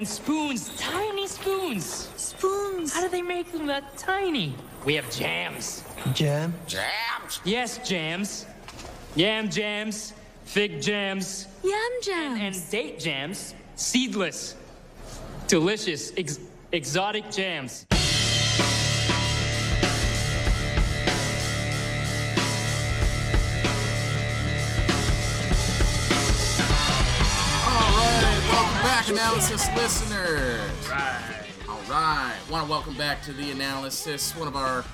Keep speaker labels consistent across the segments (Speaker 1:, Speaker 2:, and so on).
Speaker 1: And spoons, tiny spoons.
Speaker 2: Spoons.
Speaker 1: How do they make them that tiny? We have jams.
Speaker 2: Jam.
Speaker 3: Jams.
Speaker 1: Yes, jams. Yam jams, fig jams,
Speaker 4: Yam jams.
Speaker 1: and date jams. Seedless. Delicious, ex- exotic jams.
Speaker 3: Analysis listeners.
Speaker 5: Right.
Speaker 3: All right, want to welcome back to the analysis one of our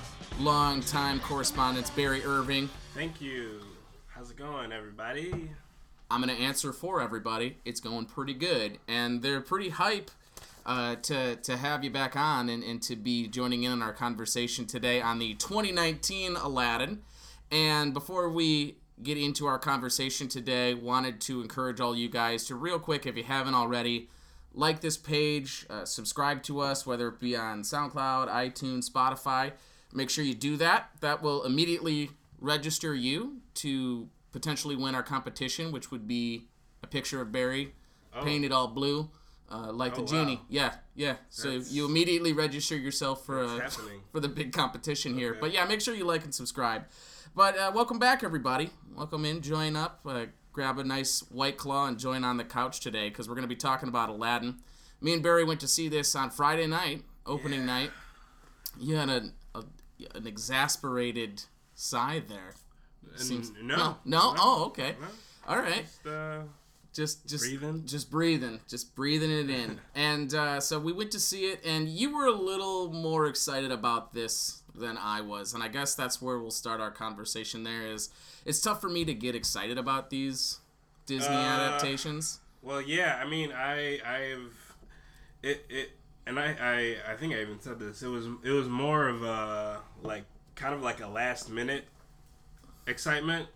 Speaker 3: longtime correspondents, Barry Irving.
Speaker 5: Thank you. How's it going, everybody?
Speaker 3: I'm going to answer for everybody. It's going pretty good, and they're pretty hype uh, to to have you back on and, and to be joining in on our conversation today on the 2019 Aladdin. And before we get into our conversation today, wanted to encourage all you guys to real quick, if you haven't already, like this page, uh, subscribe to us, whether it be on SoundCloud, iTunes, Spotify. Make sure you do that. That will immediately register you to potentially win our competition, which would be a picture of Barry painted all blue, uh, like the
Speaker 5: Oh,
Speaker 3: genie.
Speaker 5: wow.
Speaker 3: Yeah, yeah. So
Speaker 5: That's-
Speaker 3: you immediately register yourself for a, for the big competition here. But yeah, make sure you like and subscribe. But uh, welcome back, everybody. Welcome in, join up, uh, grab a nice white claw, and join on the couch today because we're going to be talking about Aladdin. Me and Barry went to see this on Friday night, opening
Speaker 5: Yeah.
Speaker 3: night. You had a, a an exasperated sigh there. Seems
Speaker 5: no.
Speaker 3: no, no. Oh, okay.
Speaker 5: No.
Speaker 3: All right
Speaker 5: Just, uh,
Speaker 3: just just
Speaker 5: Breathing?
Speaker 3: just breathing just breathing it in and uh, so we went to see it and you were a little more excited about this than i was and i guess that's where we'll start our conversation there is it's tough for me to get excited about these disney
Speaker 5: Uh,
Speaker 3: adaptations
Speaker 5: well, yeah. I mean, I, I've, it, it, and I, I, I think I even said this. It was, it was more of a like, kind of like a last minute excitement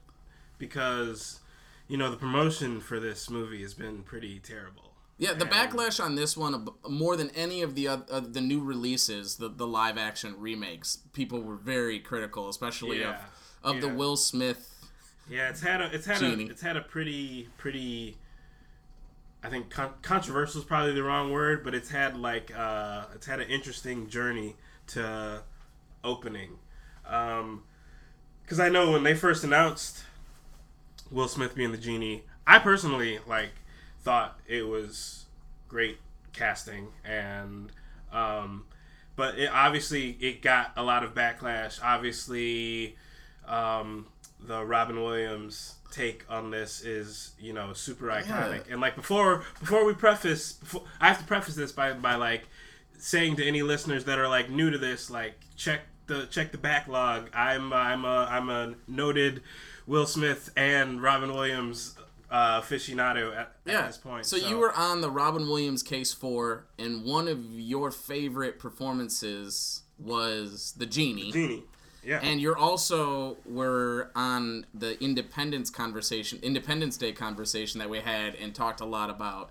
Speaker 5: because, you know, the promotion for this movie has been pretty terrible.
Speaker 3: Yeah the backlash on this one more than any of the of the new releases the, the live action remakes people were very critical especially
Speaker 5: Yeah,
Speaker 3: of of the will smith
Speaker 5: Yeah, it's had a it's had
Speaker 3: Genie.
Speaker 5: a it's had a pretty pretty. I think con- controversial is probably the wrong word, but it's had like uh, it's had an interesting journey to opening. Because I know when they first announced Will Smith being the genie, I personally like thought it was great casting and. Um, but it obviously it got a lot of backlash. Obviously, um, the Robin Williams take on this is you know super iconic. And like before before we preface, before, I have to preface this by by like saying to any listeners that are like new to this, like check the check the backlog. I'm I'm a I'm a noted Will Smith and Robin Williams uh, aficionado at, at this point.
Speaker 3: So, you were on the Robin Williams case for, and one of your favorite performances was the genie.
Speaker 5: genie. Yeah.
Speaker 3: And you're also were on the Independence conversation, Independence Day conversation that we had, and talked a lot about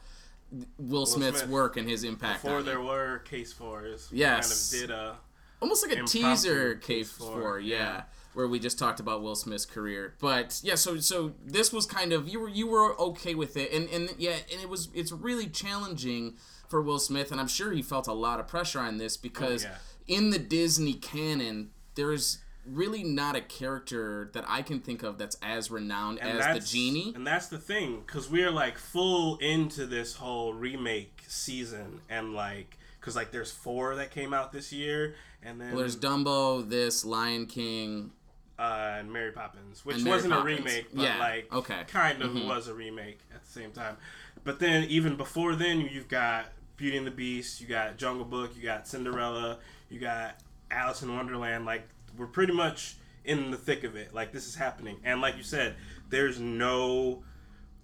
Speaker 3: Will Smith's
Speaker 5: Smith.
Speaker 3: work and his impact
Speaker 5: before there
Speaker 3: it.
Speaker 5: were case fours.
Speaker 3: Yes.
Speaker 5: Kind of did a
Speaker 3: almost like a teaser
Speaker 5: case for,
Speaker 3: yeah,
Speaker 5: yeah.
Speaker 3: Where we just talked about Will Smith's career. But yeah, so so this was kind of you were you were okay with it, and and yeah, and it was it's really challenging for Will Smith, and I'm sure he felt a lot of pressure on this because
Speaker 5: Oh, yeah.
Speaker 3: in the Disney canon, there's really not a character that I can think of that's as renowned
Speaker 5: and
Speaker 3: as the genie.
Speaker 5: And that's the thing, because we're like full into this whole remake season, and like, because like there's four that came out this year, and then
Speaker 3: Well, there's Dumbo, this Lion King.
Speaker 5: Uh, and Mary Poppins, which
Speaker 3: Mary
Speaker 5: wasn't
Speaker 3: Poppins.
Speaker 5: a remake, but
Speaker 3: Yeah,
Speaker 5: like
Speaker 3: okay.
Speaker 5: kind of
Speaker 3: Mhm.
Speaker 5: was a remake at the same time. But then even before then, you've got Beauty and the Beast, you got Jungle Book, you got Cinderella, you got Alice in Wonderland. Like we're pretty much in the thick of it. Like this is happening, and like you said, there's no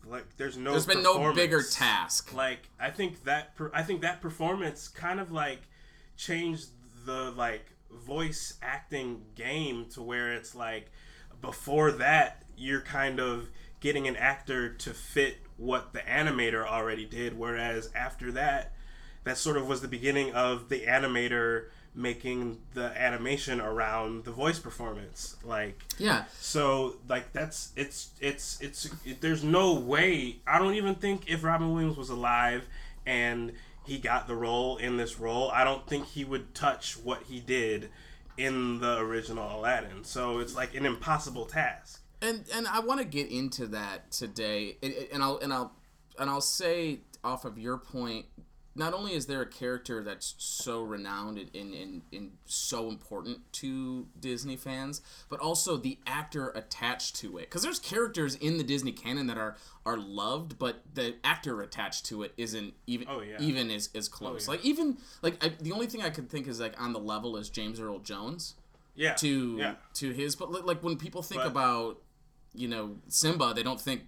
Speaker 5: like there's no
Speaker 3: There's been no bigger task.
Speaker 5: Like I think that per, I think that performance kind of like changed the like voice acting game to where it's like before that you're kind of getting an actor to fit what the animator already did whereas after that that sort of was the beginning of the animator making the animation around the voice performance like
Speaker 3: Yeah,
Speaker 5: so like that's it's it's it's it, there's no way I don't even think if Robin Williams was alive and he got the role in this role, I don't think he would touch what he did in the original Aladdin. So it's like an impossible task.
Speaker 3: and and I want to get into that today, and, and I'll and I'll and I'll say off of your point. Not only is there a character that's so renowned and, and, and, and so important to Disney fans, but also the actor attached to it. Because there's characters in the Disney canon that are are loved, but the actor attached to it isn't even
Speaker 5: Oh, yeah.
Speaker 3: even as, as close.
Speaker 5: yeah.
Speaker 3: Like even like I, the only thing I could think is like on the level is James Earl Jones
Speaker 5: Yeah.
Speaker 3: to
Speaker 5: yeah.
Speaker 3: to his but like when people think
Speaker 5: But-
Speaker 3: about you know Simba they don't think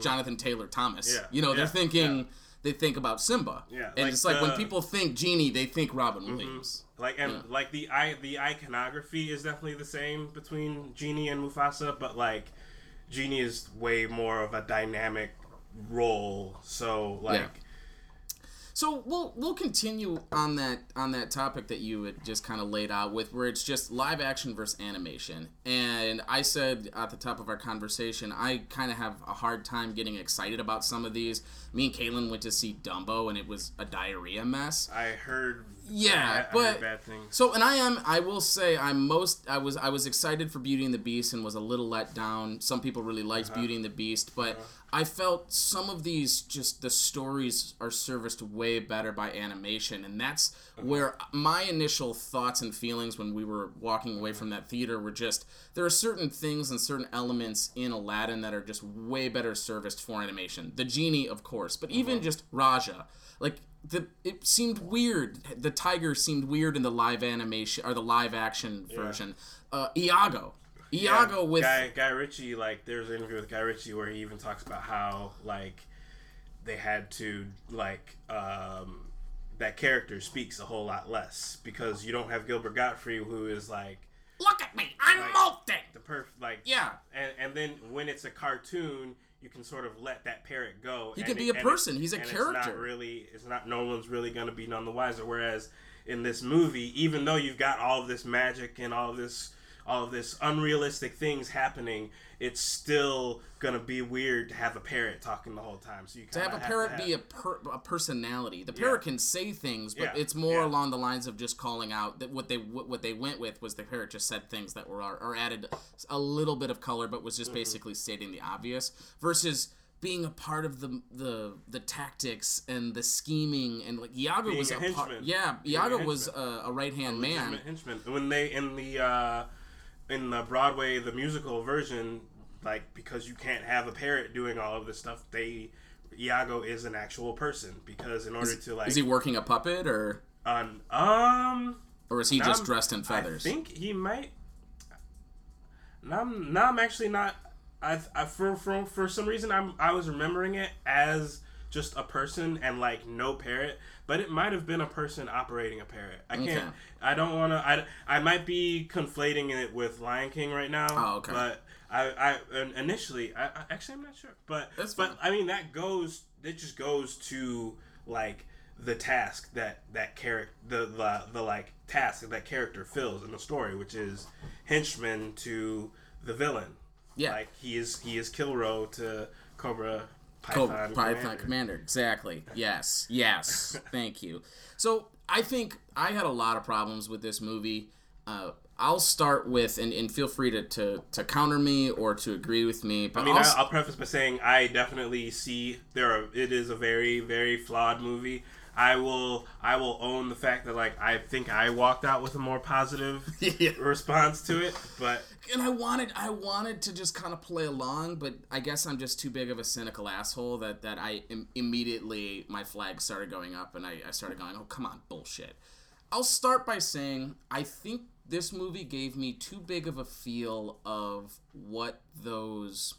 Speaker 3: Jonathan Taylor Thomas
Speaker 5: Mm-hmm. Yeah,
Speaker 3: you know they're thinking. They think about Simba
Speaker 5: Yeah,
Speaker 3: and
Speaker 5: like
Speaker 3: it's like when
Speaker 5: the- Mm-hmm.
Speaker 3: people think Genie they think Robin Williams
Speaker 5: Like and
Speaker 3: Yeah.
Speaker 5: like the i the iconography is definitely the same between Genie and Mufasa, but like Genie is way more of a dynamic role. So like
Speaker 3: Yeah. So we'll we'll continue on that on that topic that you had just kind of laid out with where it's just live action versus animation. And I said at the top of our conversation, I kind of have a hard time getting excited about some of these. Me and Caitlin went to see Dumbo and it was a diarrhea mess.
Speaker 5: I heard
Speaker 3: Yeah,
Speaker 5: I, I heard
Speaker 3: but so and I am I will say I'm most I was I was excited for Beauty and the Beast and was a little let down. Some people really liked
Speaker 5: Uh-huh.
Speaker 3: Beauty and the Beast, but I felt some of these just the stories are serviced way better by animation and that's
Speaker 5: Uh-huh.
Speaker 3: where my initial thoughts and feelings when we were walking away from that theater were just there are certain things and certain elements in Aladdin that are just way better serviced for animation. The genie of course, but
Speaker 5: Uh-huh.
Speaker 3: even just Rajah like the it seemed weird. The tiger seemed weird in the live animation or the live action version. Uh, Iago, Iago with
Speaker 5: Guy Guy Ritchie, like there's an interview with Guy Ritchie where he even talks about how like they had to like um that character speaks a whole lot less because you don't have Gilbert Gottfried who is like
Speaker 3: look at me, I'm
Speaker 5: Like-
Speaker 3: molting.
Speaker 5: the perf like
Speaker 3: Yeah,
Speaker 5: and and then when it's a cartoon you can sort of let that parrot go
Speaker 3: He
Speaker 5: and
Speaker 3: can be
Speaker 5: it-
Speaker 3: a
Speaker 5: and it-
Speaker 3: person. He's a
Speaker 5: and it's
Speaker 3: character.
Speaker 5: not really it's not no one's really going to be none the wiser whereas in this movie even though you've got all of this magic and all of this all of this unrealistic things happening it's still going to be weird to have a parrot talking the whole time so you
Speaker 3: to have a parrot be a, per, a personality. The parrot can say things, but
Speaker 5: Yeah,
Speaker 3: it's more
Speaker 5: yeah.
Speaker 3: along the lines of just calling out that what they what, they went with was the parrot just said things that were or added a little bit of color, but was just
Speaker 5: Mm-hmm.
Speaker 3: basically stating the obvious versus. Being a part of the the the tactics and the scheming and like Iago
Speaker 5: Being
Speaker 3: was
Speaker 5: a
Speaker 3: a, part, yeah
Speaker 5: a
Speaker 3: Iago was a, a right hand man
Speaker 5: henchman. When they in the uh, in the Broadway the musical version, like because you can't have a parrot doing all of this stuff, they Iago is an actual person because in order to like
Speaker 3: is he working a puppet or
Speaker 5: on um
Speaker 3: or is he just
Speaker 5: I'm-
Speaker 3: dressed in feathers
Speaker 5: I think he might. Now I'm now I'm actually not. I, I for for for some reason I'm I was remembering it as just a person and like no parrot, but it might have been a person operating a parrot. I can't.
Speaker 3: Okay.
Speaker 5: I don't want to. I, I might be conflating it with Lion King right now.
Speaker 3: Oh, okay.
Speaker 5: But I I initially I, I actually I'm not sure, but
Speaker 3: That's
Speaker 5: but
Speaker 3: fine.
Speaker 5: I mean that goes. It just goes to like the task that that character the, the the like task that that character fills in the story, which is henchman to the villain.
Speaker 3: Yeah.
Speaker 5: like he is he is Kilro to Cobra
Speaker 3: Oh,
Speaker 5: Python.
Speaker 3: Python
Speaker 5: Commander.
Speaker 3: Commander. Exactly. Yes. Yes. Thank you. So I think I had a lot of problems with this movie. Uh, I'll start with, and, and feel free to, to, to counter me or to agree with me. But
Speaker 5: I mean,
Speaker 3: I'll,
Speaker 5: I'll preface by saying I definitely see there are. It is a very, very flawed movie. I will, I will own the fact that like I think I walked out with a more positive
Speaker 3: Yeah.
Speaker 5: response to it, but
Speaker 3: and I wanted I wanted to just kind of play along, but I guess I'm just too big of a cynical asshole that that I Im- immediately my flag started going up, and I, I started going, oh come on, bullshit. I'll start by saying I think this movie gave me too big of a feel of what those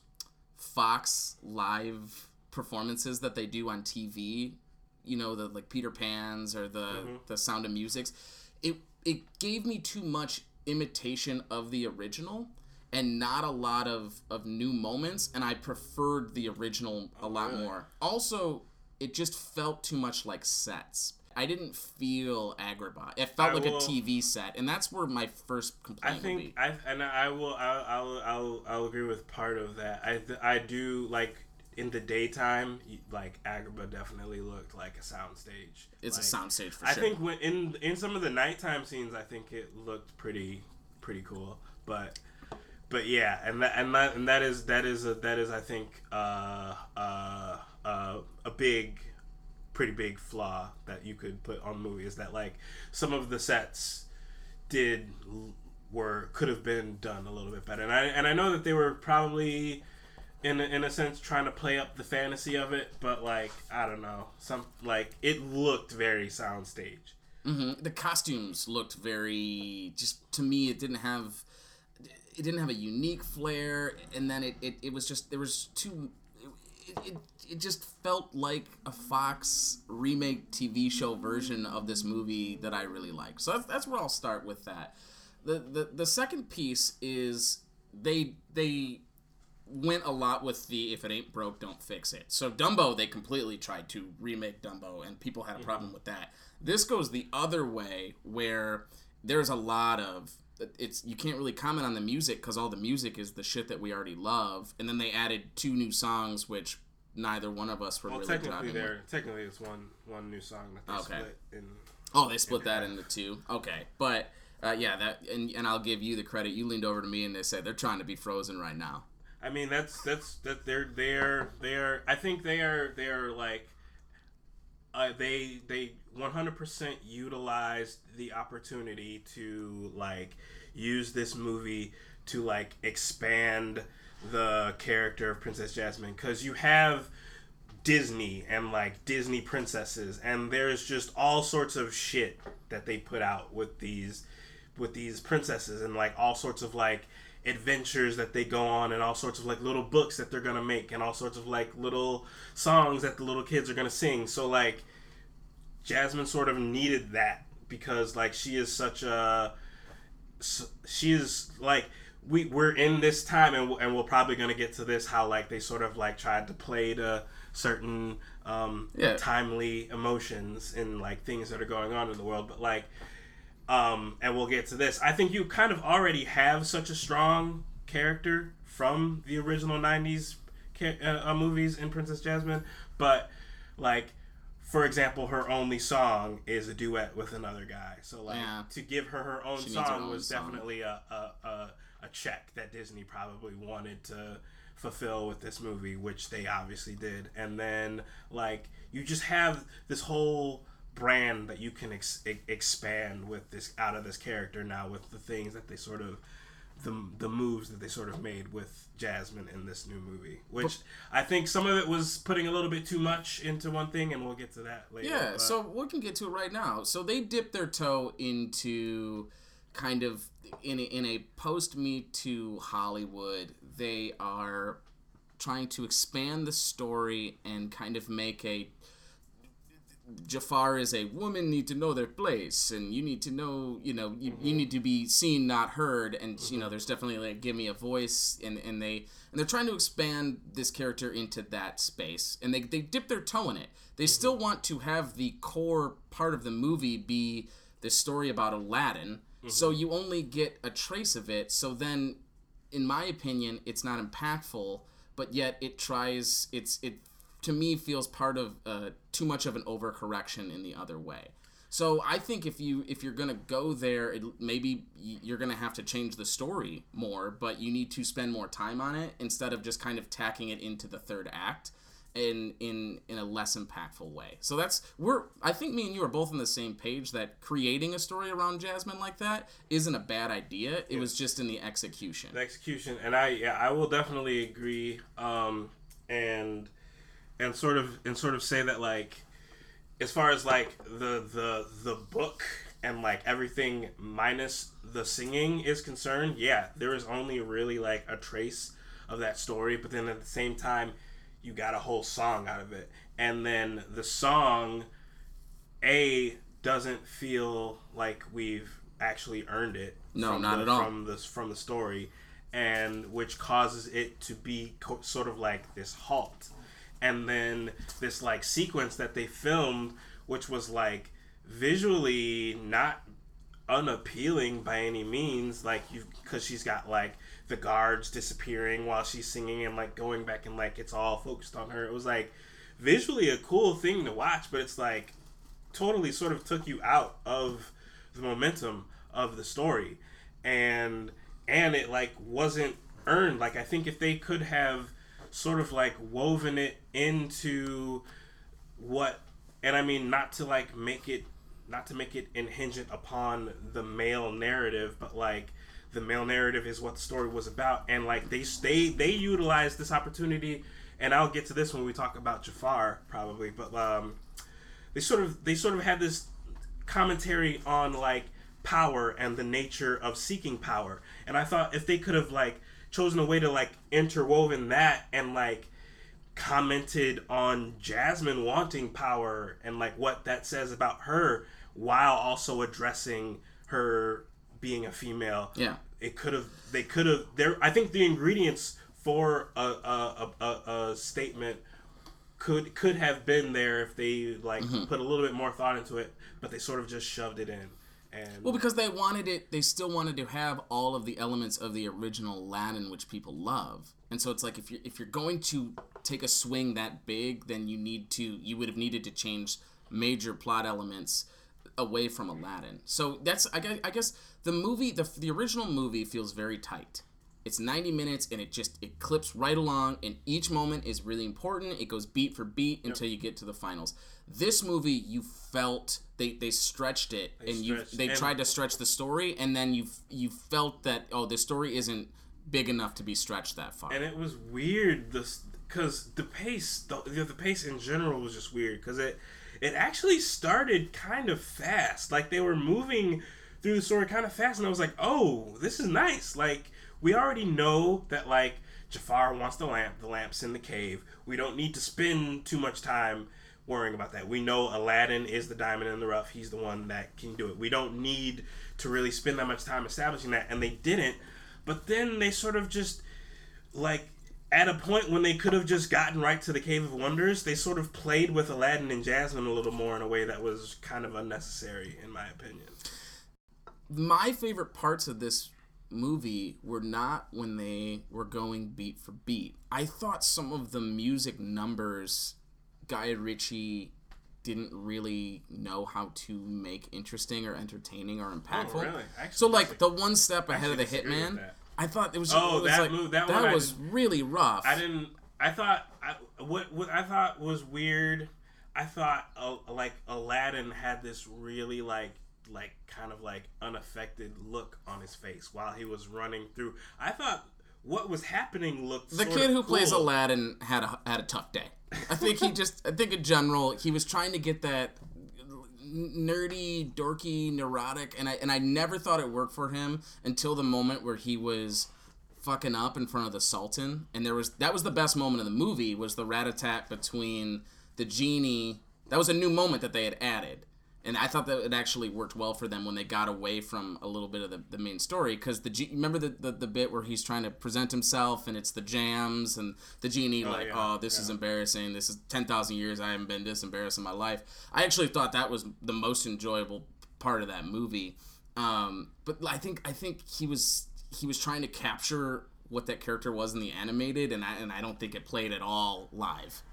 Speaker 3: Fox live performances that they do on TV, you know, the like Peter Pans or the mm-hmm. the Sound of Music's. It it gave me too much imitation of the original and not a lot of of new moments and I preferred the original a oh, lot more. Also, it just felt too much like sets. I didn't feel Agrabah. It felt
Speaker 5: I
Speaker 3: like
Speaker 5: will-
Speaker 3: a TV set, and that's where my first
Speaker 5: I
Speaker 3: complaint would
Speaker 5: think
Speaker 3: be.
Speaker 5: I and I will I'll, I'll I'll I'll agree with part of that. I th- I do like in the daytime, like Agrabah definitely looked like a soundstage.
Speaker 3: It's
Speaker 5: Like,
Speaker 3: a soundstage for
Speaker 5: I
Speaker 3: sure.
Speaker 5: I think when in in some of the nighttime scenes, I think it looked pretty pretty cool. But but yeah, and that and that and that is that is a, that is I think uh, uh, uh, a big pretty big flaw that you could put on the movie is that like some of the sets did were could have been done a little bit better and I and I know that they were probably in a, in a sense trying to play up the fantasy of it but like I don't know some like it looked very soundstage
Speaker 3: Mhm. The costumes looked very just to me. It didn't have it didn't have a unique flair, and then it, it, it was just there was too. It, it, it just felt like a Fox remake TV show version of this movie that I really like. So that's, that's where I'll start with that. The, the the second piece is they they went a lot with the if it ain't broke don't fix it. So dumbo they completely tried to remake dumbo and people had a problem with that. This goes the other way where there's a lot of it's you can't really comment on the music because all the music is the shit that we already love and then they added two new songs which neither one of us were
Speaker 5: well
Speaker 3: really
Speaker 5: technically there
Speaker 3: with.
Speaker 5: technically it's one one new song that they
Speaker 3: Okay.
Speaker 5: split in
Speaker 3: oh they split that into two? Okay. But uh, yeah that and, and i'll give you the credit. You leaned over to me and they said they're trying to be frozen right now
Speaker 5: I mean, that's that's that they're they're they're. I think they are they are like. Uh, they they 100% utilized the opportunity to like use this movie to like expand the character of Princess Jasmine because you have Disney and like Disney princesses and there's just all sorts of shit that they put out with these with these princesses and like all sorts of like adventures that they go on and all sorts of like little books that they're gonna make and all sorts of like little songs that the little kids are gonna sing so like jasmine sort of needed that because like she is such a she is like we we're in this time and, and we're probably gonna get to this how like they sort of like tried to play to certain um
Speaker 3: Yeah.
Speaker 5: timely emotions and like things that are going on in the world but like um, and we'll get to this. I think you kind of already have such a strong character from the original '90s uh, uh, movies in Princess Jasmine, but like, for example, her only song is a duet with another guy. So like,
Speaker 3: Yeah.
Speaker 5: to give her her own
Speaker 3: She needs her
Speaker 5: song
Speaker 3: own
Speaker 5: was
Speaker 3: song.
Speaker 5: definitely a, a, a a check that Disney probably wanted to fulfill with this movie, which they obviously did. And then like, you just have this whole brand that you can ex- expand with this out of this character now with the things that they sort of the, the moves that they sort of made with Jasmine in this new movie which I think some of it was putting a little bit too much into one thing and we'll get to that later
Speaker 3: Yeah,
Speaker 5: but-
Speaker 3: so we can get to it right now. So they dip their toe into kind of in a, in a post Me Too Hollywood. They are trying to expand the story and kind of make a Jafar is a woman need to know their place and you need to know you know you, you need to be seen not heard and you know there's definitely like give me a voice and and they and they're trying to expand this character into that space and they they dip their toe in it. They mm-hmm. still want to have the core part of the movie be the story about Aladdin mm-hmm. so you only get a trace of it so then in my opinion it's not impactful but yet it tries it's it to me feels part of uh, too much of an overcorrection in the other way. So I think if you if you're gonna go there, it, maybe you're gonna have to change the story more, but you need to spend more time on it instead of just kind of tacking it into the third act in in in a less impactful way. So that's we're I think me and you are both on the same page that creating a story around Jasmine like that isn't a bad idea. It was just in the execution.
Speaker 5: the execution and i yeah i will definitely agree um and and sort of and sort of say that like as far as like the the the book and like everything minus the singing is concerned yeah there is only really like a trace of that story but then at the same time you got a whole song out of it and then the song a doesn't feel like we've actually earned it
Speaker 3: No,
Speaker 5: from
Speaker 3: not
Speaker 5: the,
Speaker 3: at all.
Speaker 5: from this from the story and which causes it to be co- sort of like this halt and then this like sequence that they filmed which was like visually not unappealing by any means. Like you, because she's got like the guards disappearing while she's singing and like going back and like it's all focused on her. It was like visually a cool thing to watch, but it's like totally sort of took you out of the momentum of the story, and and it like wasn't earned. Like I think if they could have sort of like woven it into what and I mean not to like make it not to make it inhingent upon the male narrative, but like the male narrative is what the story was about, and like they they they utilized this opportunity, and I'll get to this when we talk about Jafar probably, but um, they sort of they sort of had this commentary on like power and the nature of seeking power, and I thought if they could have like chosen a way to like interwoven that and like commented on Jasmine wanting power and like what that says about her while also addressing her being a female.
Speaker 3: Yeah.
Speaker 5: It could have they could have there I think the ingredients for a a, a, a, a statement could could have been there if they like
Speaker 3: Mm-hmm.
Speaker 5: put a little bit more thought into it, but they sort of just shoved it in. And
Speaker 3: Well, because they wanted it, they still wanted to have all of the elements of the original Aladdin, which people love. And so it's like if you're if you're going to take a swing that big, then you need to you would have needed to change major plot elements away from Aladdin. So that's I guess, I guess the movie the the original movie feels very tight. It's 90 minutes and it just it clips right along and each moment is really important. It goes beat for beat until you get to the finals. This movie you felt they they stretched it and you they
Speaker 5: and-
Speaker 3: tried to stretch the story and then you you felt that oh the story isn't big enough to be stretched that far.
Speaker 5: and it was weird this because the pace the, the the pace in general was just weird because it it actually started kind of fast like they were moving through the story kind of fast and i was like oh this is nice like we already know that like jafar wants the lamp the lamp's in the cave. We don't need to spend too much time worrying about that. We know aladdin is the diamond in the rough. He's the one that can do it. We don't need to really spend that much time establishing that and they didn't. But then they sort of just like at a point when they could have just gotten right to the Cave of Wonders, they sort of played with Aladdin and Jasmine a little more in a way that was kind of unnecessary, in my opinion.
Speaker 3: my favorite parts of this movie were not when they were going beat for beat. I thought some of the music numbers Guy Ritchie didn't really know how to make interesting or entertaining or impactful.
Speaker 5: Oh, really? I
Speaker 3: So like the one step ahead of the Hitman. I thought it was.
Speaker 5: Oh,
Speaker 3: it was
Speaker 5: that
Speaker 3: like,
Speaker 5: move- that one
Speaker 3: was really rough.
Speaker 5: I didn't. I thought I, what what I thought was weird. I thought uh, like Aladdin had this really like like kind of like unaffected look on his face while he was running through. I thought what was happening looked
Speaker 3: The kid who plays. Aladdin had a had a tough day. I think he just I think in general he was trying to get that nerdy, dorky, neurotic, and I and I never thought it worked for him until the moment where he was fucking up in front of the Sultan, and there was that was the best moment of the movie was the rat attack between the genie. That was a new moment that they had added. And I thought that it actually worked well for them when they got away from a little bit of the, the main story because the Ge- remember the, the the bit where he's trying to present himself and it's the jams and the genie like
Speaker 5: yeah,
Speaker 3: oh this is embarrassing. This is ten thousand years I haven't been this embarrassed in my life. I actually thought that was the most enjoyable part of that movie. Um, but I think I think he was he was trying to capture what that character was in the animated and I and I don't think it played at all live.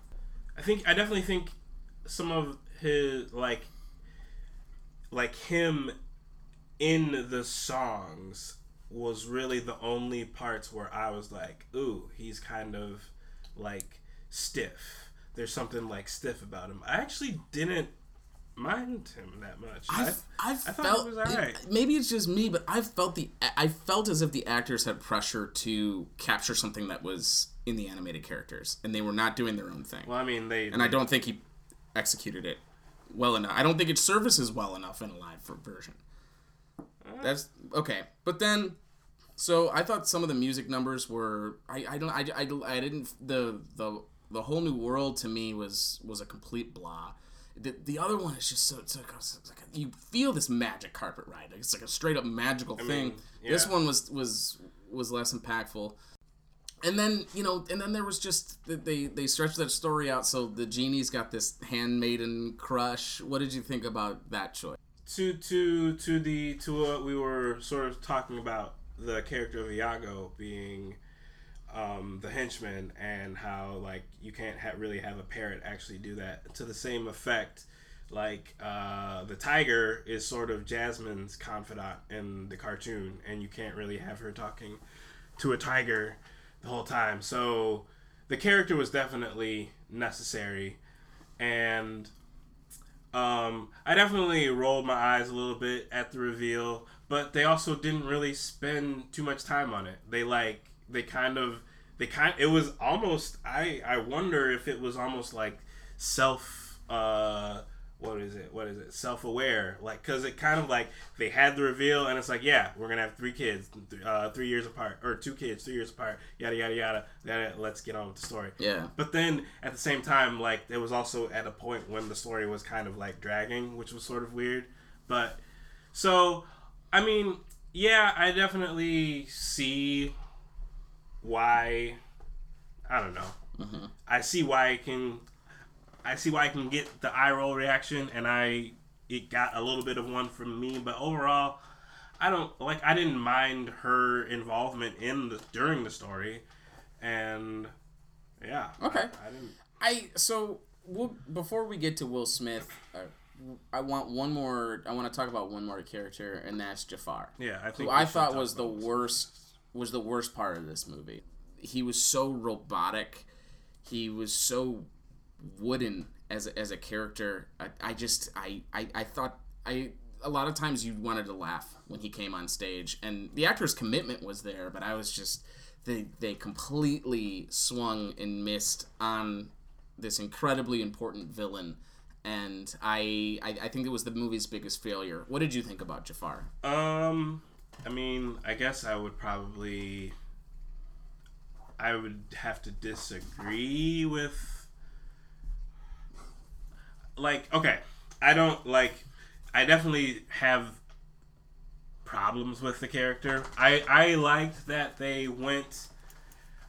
Speaker 5: I think I definitely think some of his like like him in the songs was really the only parts where I was like, ooh, he's kind of like stiff. There's something like stiff about him. I actually didn't mind him that much. I, I thought
Speaker 3: felt
Speaker 5: it was alright.
Speaker 3: maybe it's just me, but I felt the I felt as if the actors had pressure to capture something that was in the animated characters, and they were not doing their own thing.
Speaker 5: well, I mean, they
Speaker 3: and I don't think he executed it well enough. I don't think it services well enough in a live ver- version. That's okay, but then. So I thought some of the music numbers were I, I don't I, I, I didn't the the the whole new world to me was was a complete blah. The, the other one is just so it's like, it's like a, you feel this magic carpet ride. It's like a straight up magical thing.
Speaker 5: mean,
Speaker 3: This one was was was less impactful. And then you know, and then there was just they they stretched that story out. So the genie's got this handmaiden crush. What did you think about that choice?
Speaker 5: to to to the to what we were sort of talking about the character of Iago being um, the henchman and how like you can't ha- really have a parrot actually do that to the same effect like uh, the tiger is sort of jasmine's confidant in the cartoon and you can't really have her talking to a tiger the whole time so the character was definitely necessary and um, I definitely rolled my eyes a little bit at the reveal, but they also didn't really spend too much time on it. They like they kind of they kind it was almost I I wonder if it was almost like self uh what is it? What is it? Self-aware. Like because it kind of like they had the reveal and it's like yeah we're gonna have three kids uh, three years apart or two kids three years apart yada yada yada yada let's get on with the story.
Speaker 3: Yeah.
Speaker 5: but then at the same time like it was also at a point when the story was kind of like dragging which was sort of weird. But so i mean yeah i definitely see why i don't know. I see why it can I see why I can get the eye roll reaction, and I it got a little bit of one from me, but overall, I don't like. I didn't mind her involvement in the during the story, and yeah.
Speaker 3: Okay.
Speaker 5: I, I didn't.
Speaker 3: I so we'll, before we get to Will Smith, uh, I want one more. I want to talk about one more character, and that's Jafar.
Speaker 5: Yeah, I think who I
Speaker 3: thought was the worst was the worst part of this movie. He was so robotic. He was so wooden as a, as a character. I, I just I, I I thought I a lot of times you wanted to laugh when he came on stage, and the actor's commitment was there, but I was just they they completely swung and missed on this incredibly important villain. And I, I, I think it was the movie's biggest failure. What did you think about Jafar?
Speaker 5: Um, I mean, I guess I would probably. I would have to disagree with. Like, okay, I don't like. I definitely have problems with the character. I I liked that they went.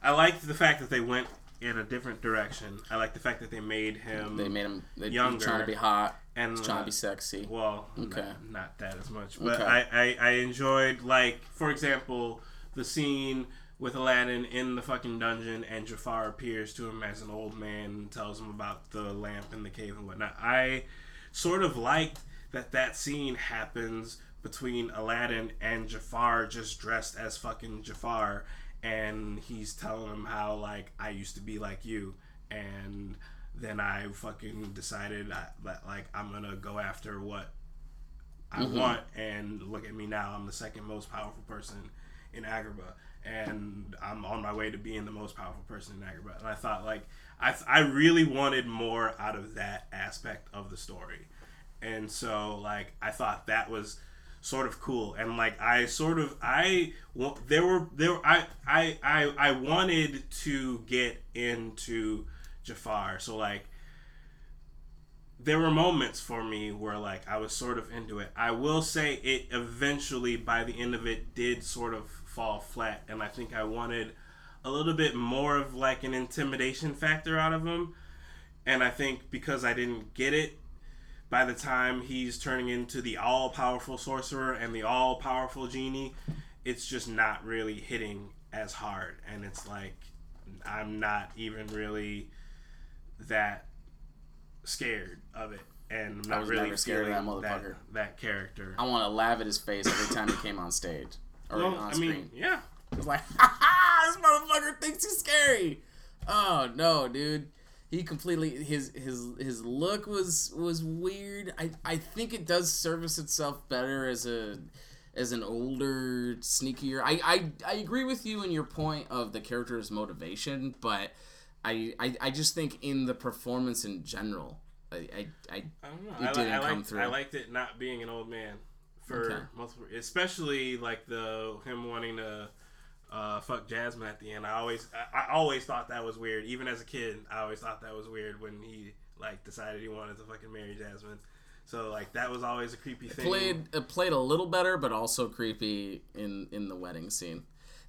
Speaker 5: I liked the fact that they went in a different direction. I like the fact that they made him.
Speaker 3: They made him they,
Speaker 5: Younger.
Speaker 3: trying to be hot
Speaker 5: and
Speaker 3: trying
Speaker 5: uh,
Speaker 3: to be sexy.
Speaker 5: Well,
Speaker 3: Okay.
Speaker 5: not, not that as much, but
Speaker 3: Okay.
Speaker 5: I, I, I enjoyed like for example the scene with Aladdin in the fucking dungeon and Jafar appears to him as an old man and tells him about the lamp in the cave and whatnot. I sort of liked that that scene happens between Aladdin and Jafar just dressed as fucking Jafar and he's telling him how like I used to be like you and then I fucking decided that, that like I'm gonna go after what I mm-hmm. want and look at me now I'm the second most powerful person in Agrabah and I'm on my way to being the most powerful person in Agrabah and I thought like I, I really wanted more out of that aspect of the story. And so like I thought that was sort of cool. And like I sort of I there were there I I I, I wanted to get into Jafar. So like there were moments for me where like I was sort of into it. I will say it eventually by the end of it did sort of fall flat and I think I wanted a little bit more of like an intimidation factor out of him. And I think because I didn't get it by the time he's turning into the all powerful sorcerer and the all powerful genie, it's just not really hitting as hard and it's like I'm not even really that scared of it, and I'm not
Speaker 3: was
Speaker 5: really
Speaker 3: never scared of that
Speaker 5: that,
Speaker 3: motherfucker.
Speaker 5: that character.
Speaker 3: I want to laugh at his face every time he came on stage or
Speaker 5: well,
Speaker 3: on
Speaker 5: I
Speaker 3: screen.
Speaker 5: mean, yeah,
Speaker 3: It was like, ha ha, this motherfucker thinks he's scary. Oh no, dude. He completely his his his look was was weird. I I think it does service itself better as a as an older, sneakier. I I, I agree with you in your point of the character's motivation, but I, I I just think in the performance in general, I I, I
Speaker 5: I don't know.
Speaker 3: It
Speaker 5: I,
Speaker 3: didn't
Speaker 5: I
Speaker 3: come
Speaker 5: liked,
Speaker 3: through.
Speaker 5: I liked it not being an old man for
Speaker 3: Okay.
Speaker 5: multiple, especially like the him wanting to uh, fuck Jasmine at the end. I always I, I always thought that was weird. Even as a kid, I always thought that was weird when he like decided he wanted to fucking marry Jasmine. So like that was always a creepy thing.
Speaker 3: played it played a little better, but also creepy in in the wedding scene.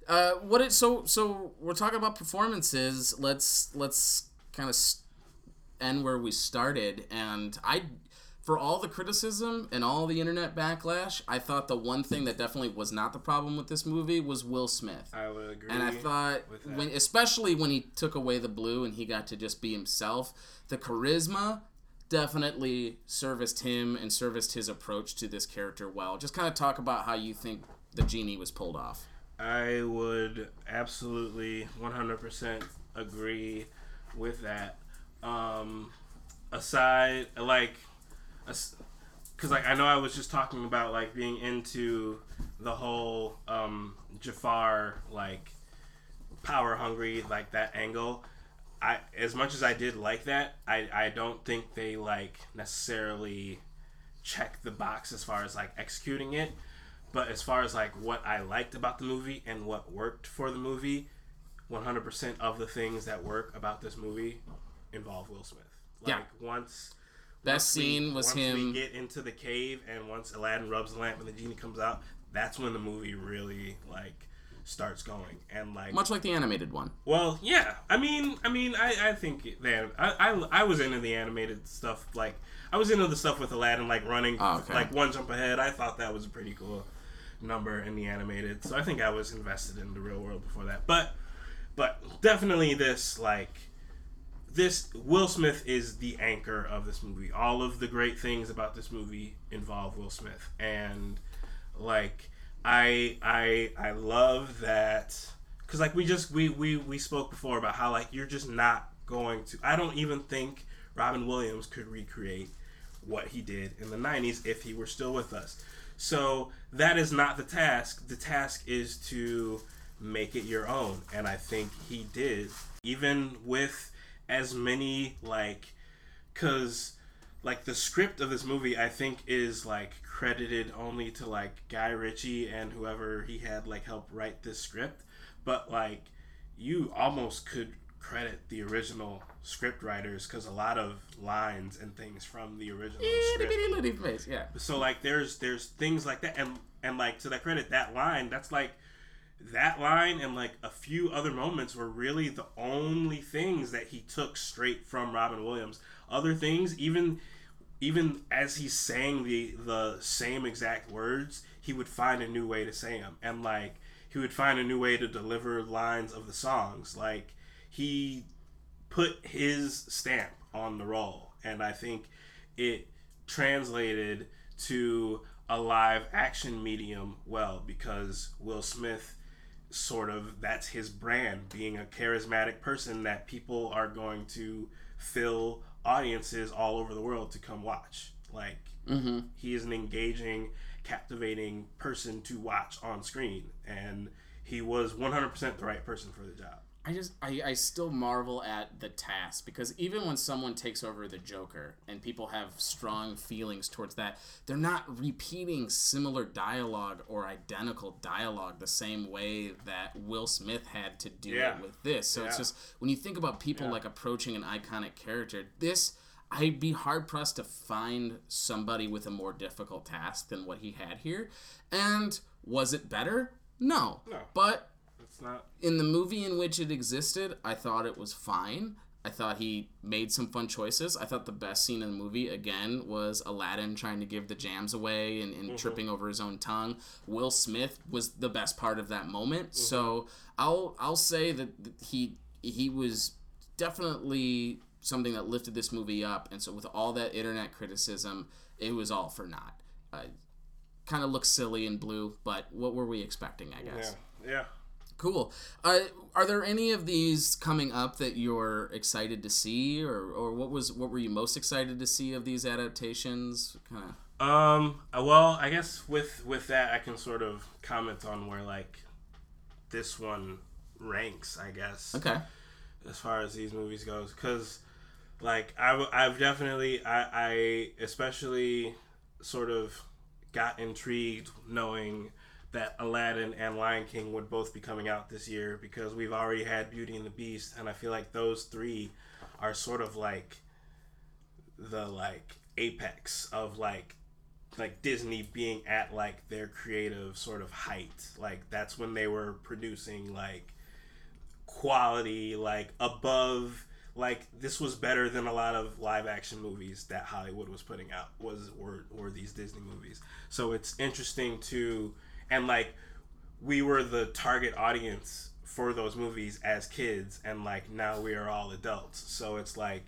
Speaker 3: Uh, what it so so we're talking about performances. Let's let's kind of end where we started, and I for all the criticism and all the internet backlash, I thought the one thing that definitely was not the problem with this movie was Will Smith.
Speaker 5: I would agree.
Speaker 3: And I thought, when, especially when he took away the blue and he got to just be himself, the charisma definitely serviced him and serviced his approach to this character well. Just kind of talk about how you think the genie was pulled off.
Speaker 5: I would absolutely 100% agree with that. Um, aside, like, because like I know I was just talking about like being into the whole um, Jafar like power hungry like that angle. I as much as I did like that, I I don't think they like necessarily check the box as far as like executing it. But as far as like what I liked about the movie and what worked for the movie, 100% of the things that work about this movie involve Will Smith. Like
Speaker 3: Yeah.
Speaker 5: once
Speaker 3: Best
Speaker 5: once we-
Speaker 3: scene was
Speaker 5: once
Speaker 3: him.
Speaker 5: we get into the cave and once Aladdin rubs the lamp and the genie comes out, that's when the movie really like starts going. And like
Speaker 3: much like the animated one.
Speaker 5: well, yeah. I mean, I mean, I, I think that I, I I was into the animated stuff. Like I was into the stuff with Aladdin, like running,
Speaker 3: Oh, okay.
Speaker 5: like one jump ahead. I thought that was a pretty cool number in the animated. So I think I was invested in the real world before that. But but definitely this like this Will Smith is the anchor of this movie. All of the great things about this movie involve Will Smith, and like I I I love that because like we just we we we spoke before about how like you're just not going to. I don't even think Robin Williams could recreate what he did in the 90s if he were still with us. So that is not the task. The task is to make it your own. And I think he did. Even with as many, like, because, like, the script of this movie, I think, is, like, credited only to, like, Guy Ritchie and whoever he had, like, help write this script. But, like, you almost could credit the original script writers because a lot of lines and things from the original script
Speaker 3: bitty litty face, yeah.
Speaker 5: so like there's there's things like that and and like to that credit that line that's like that line and like a few other moments were really the only things that he took straight from Robin Williams. Other things even even as he's saying the the same exact words he would find a new way to say them and like he would find a new way to deliver lines of the songs. Like he put his stamp on the role. And i think it translated to a live action medium well because will smith sort of that's his brand being a charismatic person that people are going to fill audiences all over the world to come watch. Like mm-hmm. he is an engaging captivating person to watch on screen and he was 100% the right person for the job
Speaker 3: I just I, I still marvel at the task because even when someone takes over the Joker and people have strong feelings towards that, they're not repeating similar dialogue or identical dialogue the same way that Will Smith had to do
Speaker 5: Yeah.
Speaker 3: it with this. So it's just when you think about people like approaching an iconic character, this I'd be hard pressed to find somebody with a more difficult task than what he had here. And was it better? No.
Speaker 5: No.
Speaker 3: But
Speaker 5: it's not
Speaker 3: in the movie in which it existed, I thought it was fine. I thought he made some fun choices. I thought the best scene in the movie, again, was Aladdin trying to give the jams away and, and tripping over his own tongue. Will Smith was the best part of that moment. So I'll I'll say that he he was definitely something that lifted this movie up. And so with all that internet criticism, it was all for naught. Uh, kind of looks silly in blue, but what were we expecting? I guess.
Speaker 5: yeah yeah
Speaker 3: Cool. Uh, are there any of these coming up that you're excited to see, or, or what was what were you most excited to see of these adaptations? Kind of.
Speaker 5: Um. uh, Well, I guess with with that, I can sort of comment on where like this one ranks. I guess
Speaker 3: Okay.
Speaker 5: as far as these movies goes, because like I I've definitely I I especially sort of got intrigued knowing that Aladdin and Lion King would both be coming out this year because we've already had Beauty and the Beast, and I feel like those three are sort of like the like apex of like like Disney being at like their creative sort of height. Like that's when they were producing like quality like above like this was better than a lot of live action movies that Hollywood was putting out was were were these Disney movies. So it's interesting to and like we were the target audience for those movies as kids and like now we are all adults. So it's like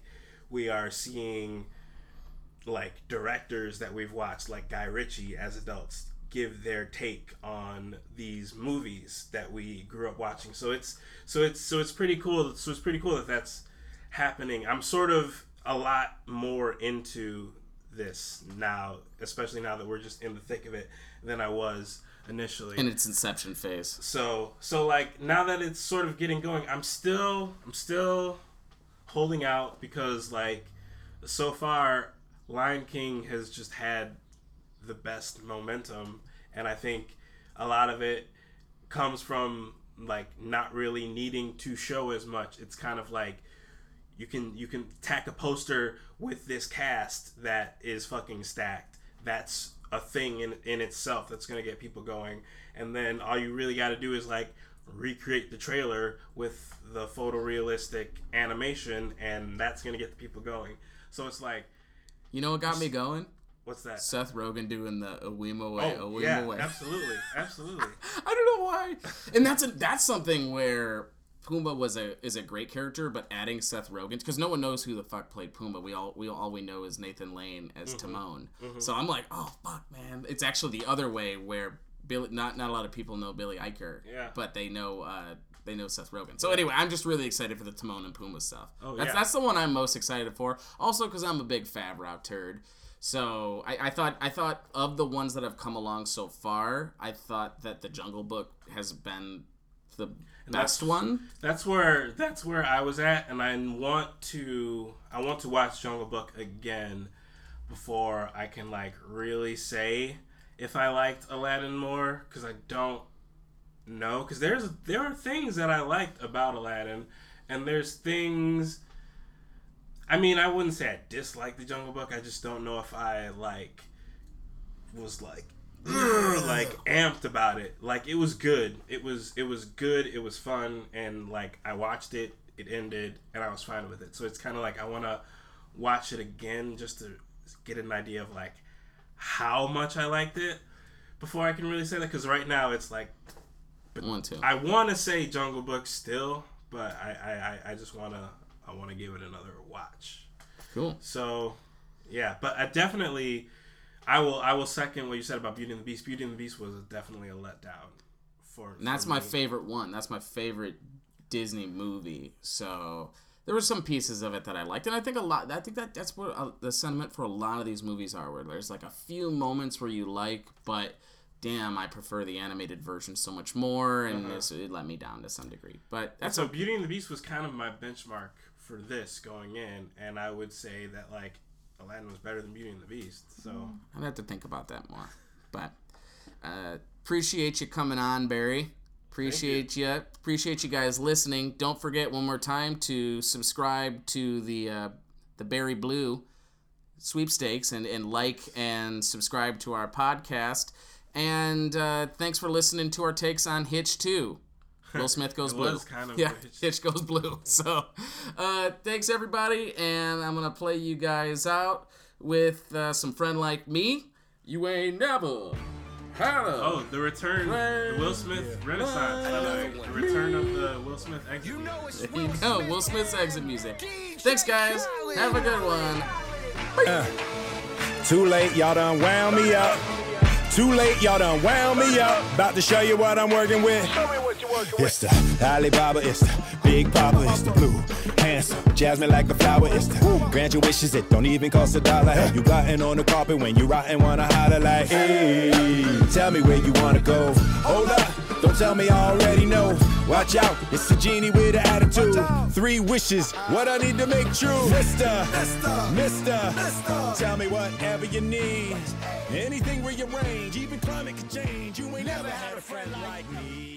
Speaker 5: we are seeing like directors that we've watched like Guy Ritchie as adults give their take on these movies that we grew up watching. So it's so it's so it's pretty cool. So it's pretty cool that that's happening. I'm sort of a lot more into this now, especially now that we're just in the thick of it than I was initially.
Speaker 3: in its inception phase.
Speaker 5: So so like now that it's sort of getting going, I'm still I'm still holding out because like so far Lion King has just had the best momentum and I think a lot of it comes from like not really needing to show as much. It's kind of like you can you can tack a poster with this cast that is fucking stacked. That's a thing in in itself that's gonna get people going. And then all you really got to do is like recreate the trailer with the photorealistic animation, and that's gonna get the people going. So it's like,
Speaker 3: You know what got me going?
Speaker 5: what's that?
Speaker 3: Seth Rogen doing the Awima way,
Speaker 5: Oh,
Speaker 3: Awima
Speaker 5: yeah,
Speaker 3: way.
Speaker 5: absolutely, absolutely.
Speaker 3: I don't know why. And that's a, that's something where Pumbaa was a is a great character, but adding Seth Rogen because no one knows who the fuck played Pumbaa. We all we all we know is Nathan Lane as
Speaker 5: Mm-hmm.
Speaker 3: Timon. So I'm like, oh fuck, man. It's actually the other way where Billy. Not not a lot of people know Billy Eichner.
Speaker 5: Yeah.
Speaker 3: But they know. uh they know Seth Rogen. So anyway, I'm just really excited for the Timon and Pumbaa stuff.
Speaker 5: Oh,
Speaker 3: that's
Speaker 5: yeah.
Speaker 3: that's the one I'm most excited for. Also because I'm a big Favreau turd. So I, I thought I thought of the ones that have come along so far, I thought that the Jungle Book has been the best
Speaker 5: that's-
Speaker 3: one.
Speaker 5: that's where that's where I was at, and I want to I want to watch Jungle Book again before I can like really say if I liked Aladdin more because I don't know because there's there are things that I liked about Aladdin, and there's things. I mean, I wouldn't say I dislike the Jungle Book. I just don't know if I like was like like amped about it. Like it was good. It was it was good. It was fun, and like I watched it. It ended, and I was fine with it. So it's kind of like I want to watch it again just to get an idea of like how much I liked it before I can really say that. Because right now it's like
Speaker 3: One two.
Speaker 5: I want to say Jungle Book still, but I I, I- I just want to I want to give it another watch.
Speaker 3: Cool.
Speaker 5: So, yeah, but I definitely, I will I will second what you said about Beauty and the Beast. Beauty and the Beast was definitely a letdown for.
Speaker 3: And that's
Speaker 5: for
Speaker 3: my
Speaker 5: me.
Speaker 3: favorite one. That's my favorite Disney movie. So there were some pieces of it that I liked, and I think a lot. I think that that's what uh, the sentiment for a lot of these movies are, where there's like a few moments where you like, but damn, I prefer the animated version so much more, and
Speaker 5: Uh-huh.
Speaker 3: this, it let me down to some degree. But
Speaker 5: And
Speaker 3: that's
Speaker 5: so
Speaker 3: a,
Speaker 5: Beauty and the Beast was kind of my benchmark for this going in, and I would say that like Aladdin was better than Beauty and the Beast. So
Speaker 3: I'd have to think about that more. But uh, appreciate you coming on, Barry. Appreciate you. Appreciate you guys listening. Don't forget one more time to subscribe to the uh, the Barry Blue sweepstakes and, and like and subscribe to our podcast. And uh, thanks for listening to our takes on Hitch 2. Will Smith goes
Speaker 5: It
Speaker 3: blue.
Speaker 5: was kind of
Speaker 3: yeah,
Speaker 5: Hitch.
Speaker 3: Hitch goes blue. So, uh, thanks everybody, and I'm gonna play you guys out with uh, some friend like me. You ain't never had a.
Speaker 5: oh, the return, the Will Smith Renaissance, uh, the return of the Will Smith exit.
Speaker 2: You know it's
Speaker 3: There you go, Will Smith's exit music. Thanks, guys. Have a good one.
Speaker 4: Too late, y'all done wound me up. Too late, y'all done wound me up. About to show you what I'm working with. It's the Alibaba, it's the Big Papa, it's the blue. Handsome, jasmine like a flower, it's the grant your wishes, it don't even cost a dollar. Have you gotten on the carpet when you rotten, wanna holler like, hey, tell me where you wanna go. Hold up, don't tell me I already know. Watch out, it's a genie with an attitude. Three wishes, what I need to make true. mister Mister, Mister, tell me whatever you need. Anything rearrange, even climate could change. You ain't never had a friend like me.